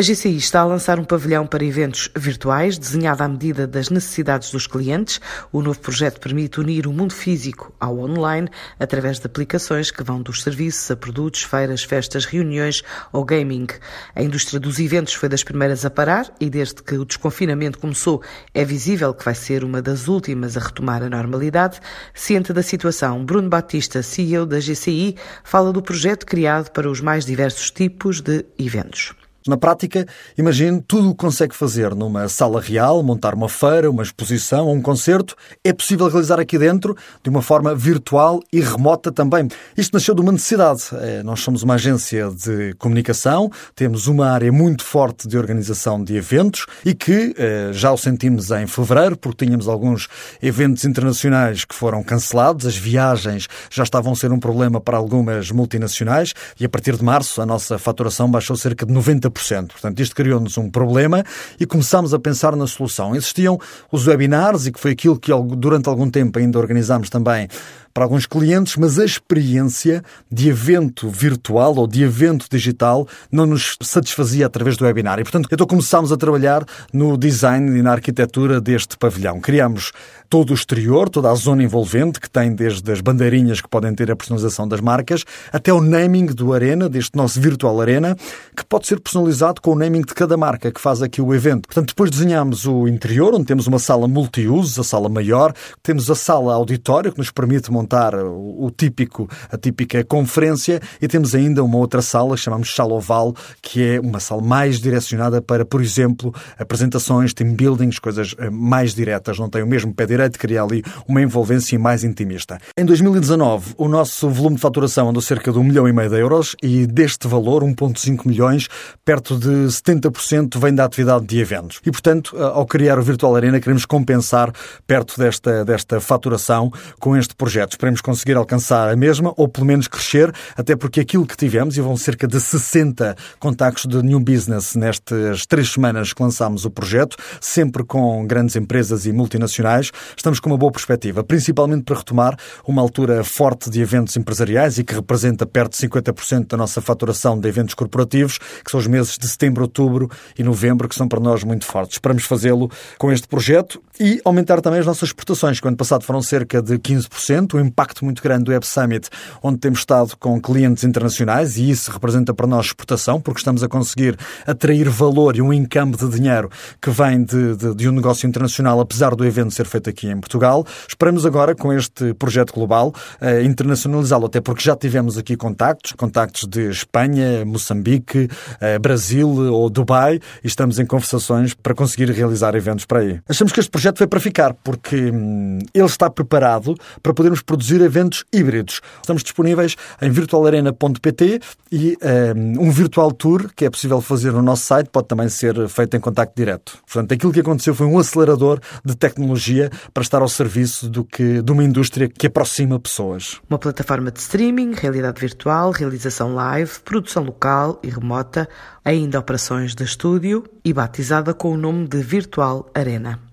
A GCI está a lançar um pavilhão para eventos virtuais, desenhado à medida das necessidades dos clientes. O novo projeto permite unir o mundo físico ao online através de aplicações que vão dos serviços a produtos, feiras, festas, reuniões ou gaming. A indústria dos eventos foi das primeiras a parar e desde que o desconfinamento começou é visível que vai ser uma das últimas a retomar a normalidade. Ciente da situação, Bruno Batista, CEO da GCI, fala do projeto criado para os mais diversos tipos de eventos. Na prática, imagine tudo o que consegue fazer numa sala real, montar uma feira, uma exposição ou um concerto, é possível realizar aqui dentro de uma forma virtual e remota também. Isto nasceu de uma necessidade. É, nós somos uma agência de comunicação, temos uma área muito forte de organização de eventos e que é, já o sentimos em fevereiro, porque tínhamos alguns eventos internacionais que foram cancelados, as viagens já estavam a ser um problema para algumas multinacionais e a partir de março a nossa faturação baixou cerca de 90%. Portanto, isto criou-nos um problema e começámos a pensar na solução. Existiam os webinars e que foi aquilo que durante algum tempo ainda organizámos também para alguns clientes, mas a experiência de evento virtual ou de evento digital não nos satisfazia através do webinar. E, portanto, então começámos a trabalhar no design e na arquitetura deste pavilhão. Criámos todo o exterior, toda a zona envolvente, que tem desde as bandeirinhas que podem ter a personalização das marcas, até o naming do Arena, deste nosso Virtual Arena, que pode ser personalizado com o naming de cada marca que faz aqui o evento. Portanto, depois desenhamos o interior, onde temos uma sala multiusos, a sala maior, temos a sala auditório, que nos permite montar o típico, a típica conferência, e temos ainda uma outra sala, que chamamos sala oval, que é uma sala mais direcionada para, por exemplo, apresentações, team buildings, coisas eh, mais diretas, não tem o mesmo pé direito cria ali uma envolvência mais intimista. Em 2019, o nosso volume de faturação andou cerca de 1 milhão e meio de euros e deste valor, 1,5 milhões, perto de 70% vem da atividade de eventos. E, portanto, ao criar o Virtual Arena, queremos compensar perto desta, desta faturação com este projeto. Esperemos conseguir alcançar a mesma ou pelo menos crescer, até porque aquilo que tivemos, e vão cerca de 60 contactos de New Business nestas três semanas que lançámos o projeto, sempre com grandes empresas e multinacionais, estamos com uma boa perspectiva, principalmente para retomar uma altura forte de eventos empresariais e que representa perto de 50% da nossa faturação de eventos corporativos, que são os meses de setembro, outubro e novembro, que são para nós muito fortes. Esperamos fazê-lo com este projeto e aumentar também as nossas exportações, que ano passado foram cerca de 15%, um impacto muito grande do Web Summit, onde temos estado com clientes internacionais e isso representa para nós exportação, porque estamos a conseguir atrair valor e um income de dinheiro que vem de, de, de um negócio internacional, apesar do evento ser feito aqui aqui em Portugal. Esperamos agora, com este projeto global, eh, internacionalizá-lo, até porque já tivemos aqui contactos, contactos de Espanha, Moçambique, eh, Brasil ou Dubai, e estamos em conversações para conseguir realizar eventos para aí. Achamos que este projeto foi para ficar, porque hum, ele está preparado para podermos produzir eventos híbridos. Estamos disponíveis em virtualarena.pt e um, um virtual tour que é possível fazer no nosso site pode também ser feito em contacto direto. Portanto, aquilo que aconteceu foi um acelerador de tecnologia para estar ao serviço do que, de uma indústria que aproxima pessoas. Uma plataforma de streaming, realidade virtual, realização live, produção local e remota, ainda operações de estúdio e batizada com o nome de Virtual Arena.